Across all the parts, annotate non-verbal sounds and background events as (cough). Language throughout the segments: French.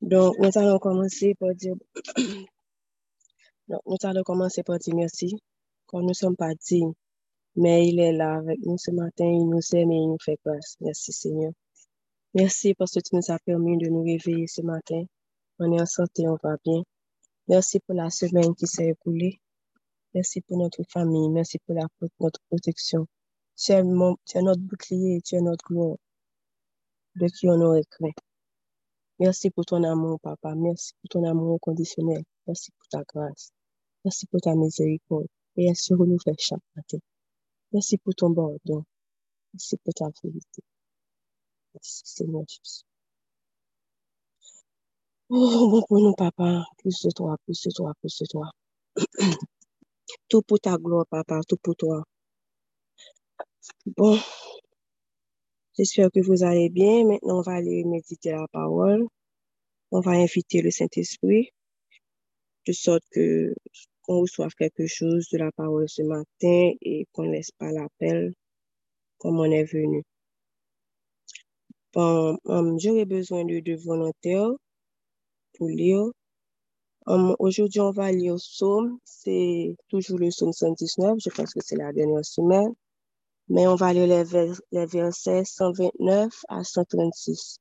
Donc, nous allons commencer par dire, Donc, nous allons commencer par dire merci, quand nous ne sommes pas dignes, mais il est là avec nous ce matin, il nous aime et il nous fait grâce. Merci Seigneur. Merci parce que tu nous as permis de nous réveiller ce matin. On est en santé, on va bien. Merci pour la semaine qui s'est écoulée. Merci pour notre famille. Merci pour notre protection. Tu es, notre bouclier, tu es notre gloire, de qui on aurait craint. Merci pour ton amour, papa. Merci pour ton amour conditionnel. Merci pour ta grâce. Merci pour ta miséricorde. Et assure-nous faire chaque matin. Merci pour ton pardon. Merci pour ta vérité. Merci, Seigneur Jésus. Oh, bon pour nous, papa. Plus de toi, plus de toi, plus de toi. (clears throat) tout pour ta gloire, papa. Tout pour toi. Bon. J'espère que vous allez bien. Maintenant, on va aller méditer la parole. On va inviter le Saint-Esprit de sorte que qu'on reçoive quelque chose de la parole ce matin et qu'on ne laisse pas l'appel comme on est venu. Bon, um, j'aurais besoin de deux volontaires pour lire. Um, aujourd'hui, on va lire Psaume. C'est toujours le Psaume 119. Je pense que c'est la dernière semaine. Mais on va lire les, les versets 129 à 136.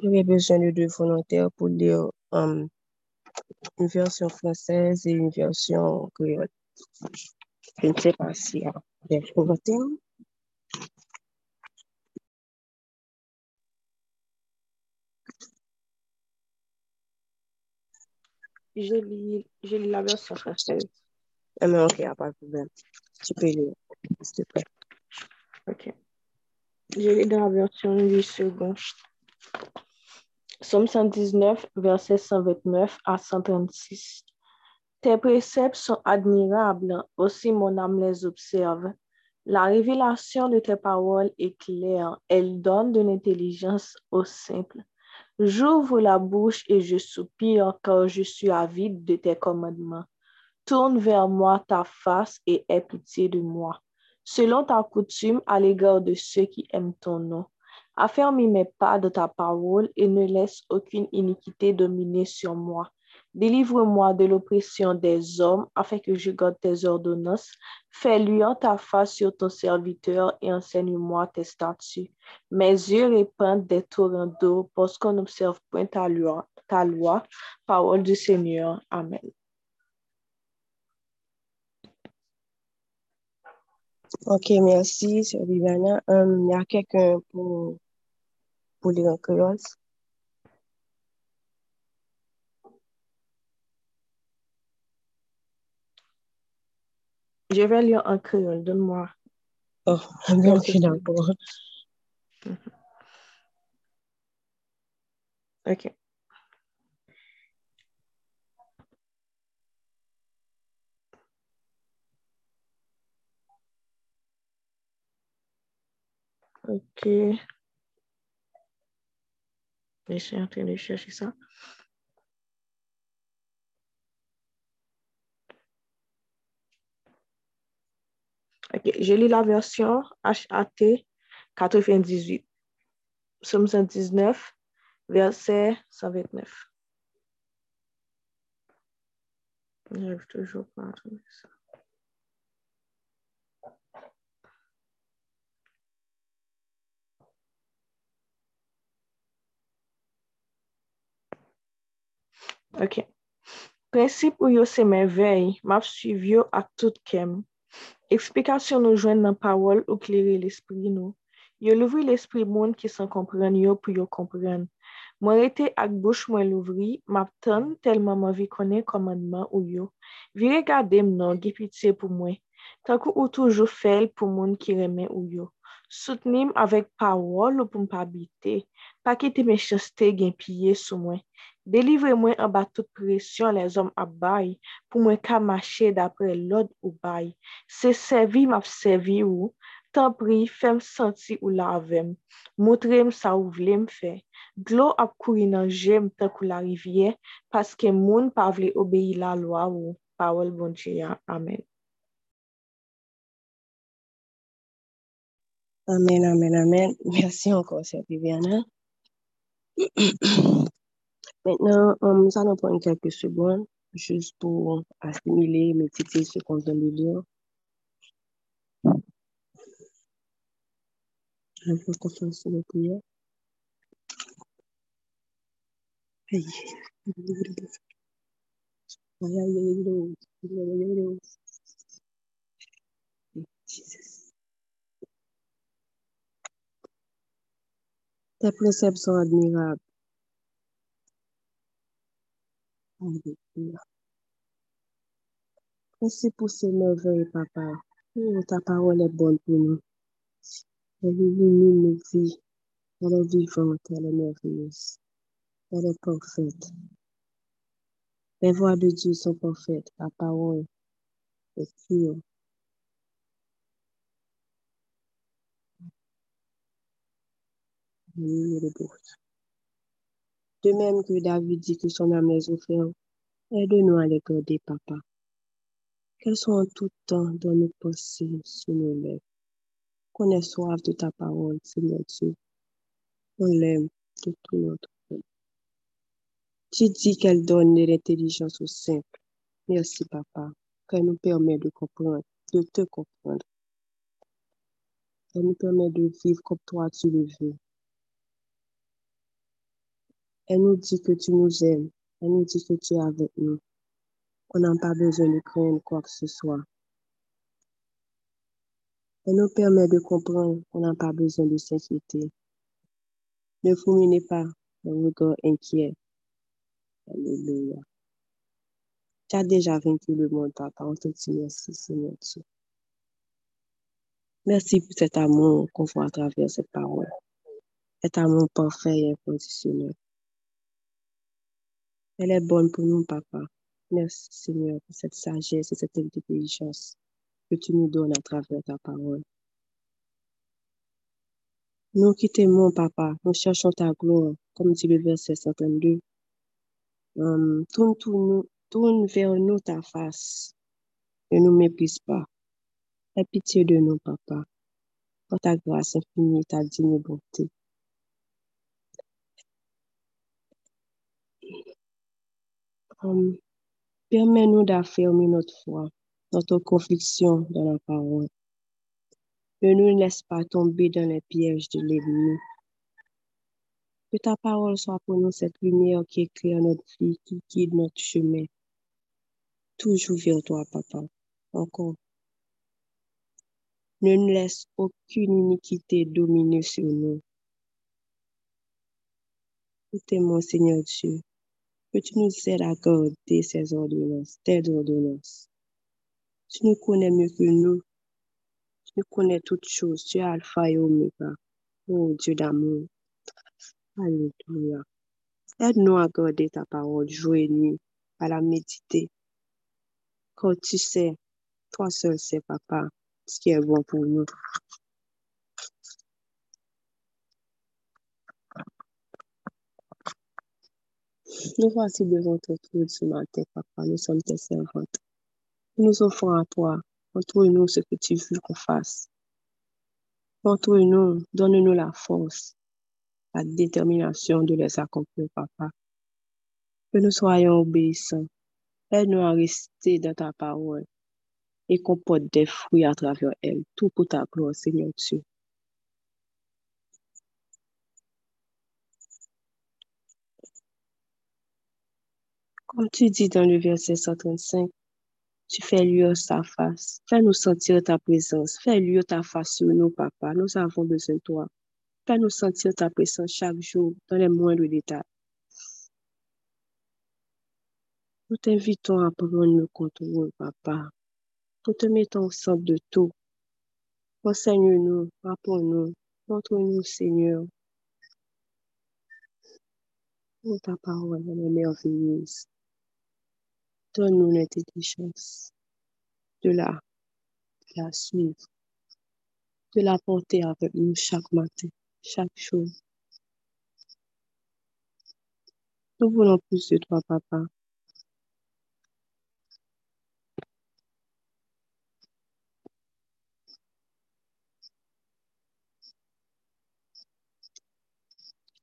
J'aurais besoin de deux volontaires pour lire um, une version française et une version créole. Je ne sais pas s'il y a des volontaires. Je lis, je lis la version française. Ah, mais ok, pas de problème. Tu peux lire, s'il te plaît. Ok. Je lis dans la version 8 secondes. Somme 119, verset 129 à 136. Tes préceptes sont admirables, aussi mon âme les observe. La révélation de tes paroles est claire, elle donne de l'intelligence au simple. J'ouvre la bouche et je soupire car je suis avide de tes commandements. Tourne vers moi ta face et aie pitié de moi, selon ta coutume à l'égard de ceux qui aiment ton nom. Affermis mes pas de ta parole et ne laisse aucune iniquité dominer sur moi. Délivre-moi de l'oppression des hommes afin que je garde tes ordonnances. Fais luire ta face sur ton serviteur et enseigne-moi tes statuts. Mes yeux répandent des torrents d'eau parce qu'on n'observe point ta loi. Parole du Seigneur. Amen. Ok, merci, c'est. Um, il y a quelqu'un pour, pour lire Je vais lire en créole. Donne-moi. Oh, ok, d'accord. Ok. Ok. Je suis en train de chercher ça. Je lis la version HAT 98. Somme 119, verset 129. J'arrive toujours pas à trouver ça. Ok. Prinsip ou yo se men vey, map suiv yo ak tout kem. Eksplikasyon nou jwen nan pawol ou kleri l'esprit nou. Yo louvri l'esprit moun ki san kompren yo pou yo kompren. Mwen rete ak bouch mwen louvri, map ton telman mwen vi konen komandman ou yo. Vi regade m nan gipitye pou mwen. Tankou ou toujou fel pou moun ki remen ou yo. Soutenim avèk pawol ou pou mpabite. Pakite me chaste gen piye sou mwen. Delivre mwen an ba tout presyon les om ap bay, pou mwen ka mache dapre lod ou bay. Se servi map servi ou, tan pri fem santi ou la avem. Moutre sa ou vlem fe. Glo ap kouri nan jem tan kou la rivye, paske moun pa vle obeyi la lwa ou. Pawel bonjeya. Amen. Amen, amen, amen. Merci encore, Sœur Viviana. (clears throat) Maintenant, euh, nous allons prendre quelques secondes juste pour assimiler, méditer ce qu'on vient de lire. Je fais confiance sur le prière. Tes préceptes sont admirables. Merci pour ces merveilles, papa. Oh, ta parole est bonne pour nous. Elle nos vies. Elle est vivante, elle est merveilleuse. Elle est parfaite. Les voix de Dieu sont parfaites. La parole est pure. Alléluia, le beau. De même que David dit que son âme les offert, aide-nous à les garder, papa. Qu'elles soient en tout temps dans nos pensées, sur nos lèvres. Qu'on ait soif de ta parole, Seigneur Dieu. On l'aime de tout notre cœur. Tu dis qu'elle donne l'intelligence aux simples. Merci, papa, qu'elle nous permet de comprendre, de te comprendre. Elle nous permet de vivre comme toi tu le veux. Elle nous dit que tu nous aimes. Elle nous dit que tu es avec nous. On n'a pas besoin de craindre quoi que ce soit. Elle nous permet de comprendre qu'on n'a pas besoin de s'inquiéter. Ne fulminez pas un regard inquiet. Alléluia. Tu as déjà vaincu le monde, papa. On te dit merci, Seigneur Dieu. Merci pour cet amour qu'on voit à travers cette parole. Cet amour parfait et inconditionnel. Elle est bonne pour nous, papa. Merci, Seigneur, pour cette sagesse et cette intelligence que tu nous donnes à travers ta parole. Nous qui t'aimons, papa, nous cherchons ta gloire, comme dit le verset 52. Hum, tourne, vers nous ta face. Ne nous méprise pas. Aie pitié de nous, papa. Pour ta grâce infinie, ta digne bonté. Hum, Permets-nous d'affirmer notre foi, notre conviction dans la parole. Ne nous laisse pas tomber dans les pièges de l'ennemi. Que ta parole soit pour nous cette lumière qui éclaire notre vie, qui guide notre chemin. Toujours vers toi, papa. Encore. Ne nous laisse aucune iniquité dominer sur nous. Nous t'aimons, Seigneur Dieu. Que tu nous aides à garder ces ordonnances, tes ordonnances. Tu nous connais mieux que nous. Tu nous connais toutes choses. Tu es Alpha et Oméga. Oh Dieu d'amour. Alléluia. Aide-nous à garder ta parole jour et nuit, à la méditer. Quand tu sais, toi seul sais, papa, ce qui est bon pour nous. Nous voici devant ton trône ce matin, papa. Nous sommes tes servantes. Nous nous offrons à toi. Montre-nous ce que tu veux qu'on fasse. Montre-nous, donne-nous la force, la détermination de les accomplir, papa. Que nous soyons obéissants. Aide-nous à rester dans ta parole et qu'on porte des fruits à travers elle, tout pour ta gloire, Seigneur Dieu. Comme tu dis dans le verset 135, tu fais luire sa face. Fais-nous sentir ta présence. Fais luire ta face sur nous, papa. Nous avons besoin de toi. Fais-nous sentir ta présence chaque jour dans les moindres détails. Nous t'invitons à prendre le contrôle, papa. Nous te mettons au centre de tout. Enseigne-nous, apprends-nous, montre-nous, Seigneur. Oh, ta parole, elle est merveilleuse. Donne-nous l'intelligence de la, de la suivre, de la porter avec nous chaque matin, chaque jour. Nous voulons plus de toi, papa.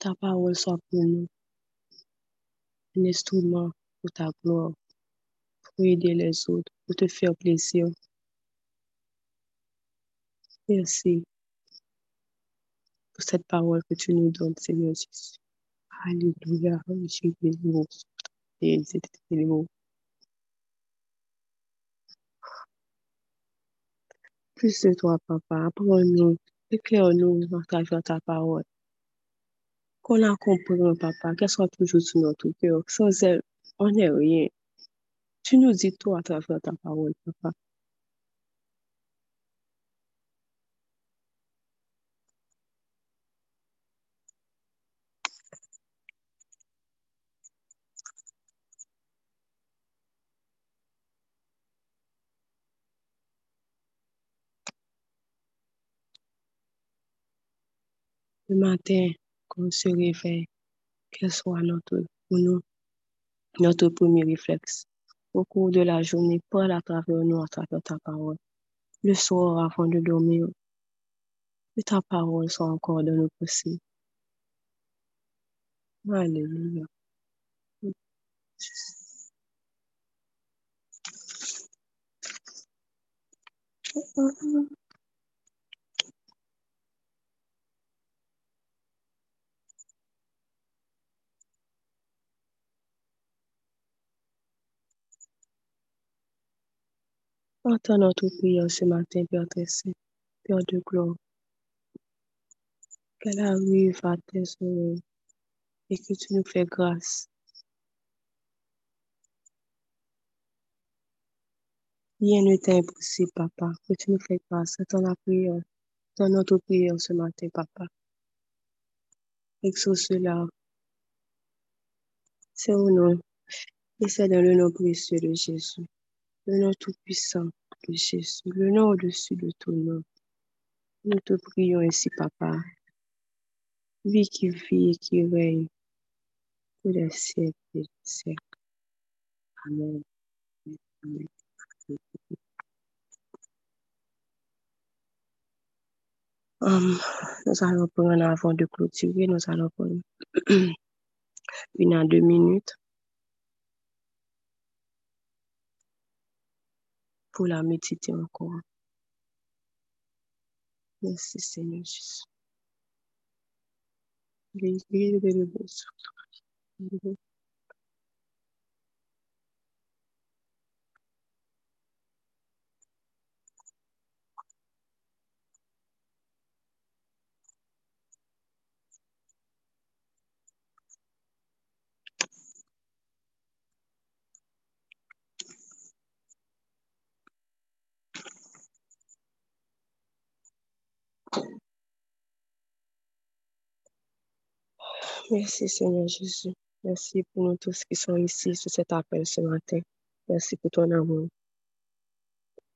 ta parole soit pour nous un instrument pour ta gloire, pour aider les autres, pour te faire plaisir. Merci pour cette parole que tu nous donnes, Seigneur Jésus. Alléluia. Jésus, Plus de toi, papa. Apprends-nous. Éclaire-nous à travers ta parole. Qu'on la comprenne, papa, qu'elle soit toujours sur notre cœur. Sans elle, on n'est rien. Tu nous dis tout à travers ta parole, papa. Le matin, quand se réveille, quel soit notre, nous, notre premier réflexe. Au cours de la journée, parle à travers nous, à travers ta parole. Le soir, avant de dormir, que ta parole soit encore dans nos pensées. Alléluia. Entends notre prière ce matin, Père très Père de gloire. Qu'elle arrive à tes oreilles et que tu nous fais grâce. Rien n'est impossible, papa, que tu nous fais grâce. Attends la prière, dans notre prière ce matin, papa. Exauce cela. C'est au nom, et c'est dans le nom précieux de Jésus, le nom tout-puissant de Jésus, le nom au-dessus de tout nom. Nous te prions ainsi, papa. Vie qui vit et qui règne pour les siècles les siècles. Amen. Amen. Um, nous allons prendre avant de clôturer, nous allons prendre (clears throat) une à deux minutes pour la méditer encore. Merci Seigneur Jésus. Merci Seigneur Jésus. Merci pour nous tous qui sont ici sur cet appel ce matin. Merci pour ton amour.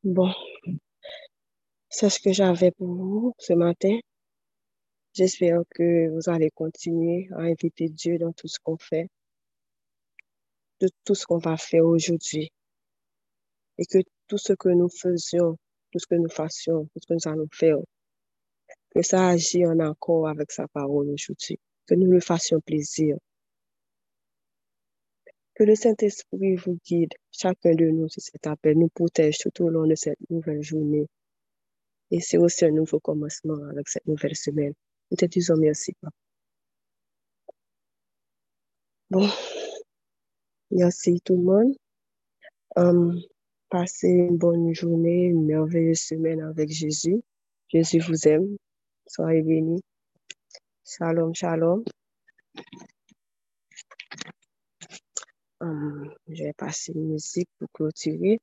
Bon, c'est ce que j'avais pour vous ce matin. J'espère que vous allez continuer à inviter Dieu dans tout ce qu'on fait, de tout ce qu'on va faire aujourd'hui. Et que tout ce que nous faisions, tout ce que nous fassions, tout ce que nous allons faire, que ça agit en accord avec sa parole aujourd'hui. Que nous le fassions plaisir. Que le Saint-Esprit vous guide, chacun de nous sur cet appel, nous protège tout au long de cette nouvelle journée. Et c'est aussi un nouveau commencement avec cette nouvelle semaine. Nous te disons merci, papa. Bon, merci tout le monde. Um, passez une bonne journée, une merveilleuse semaine avec Jésus. Jésus vous aime. Soyez bénis. Shalom, shalom. Um, je vais passer une musique pour clôturer.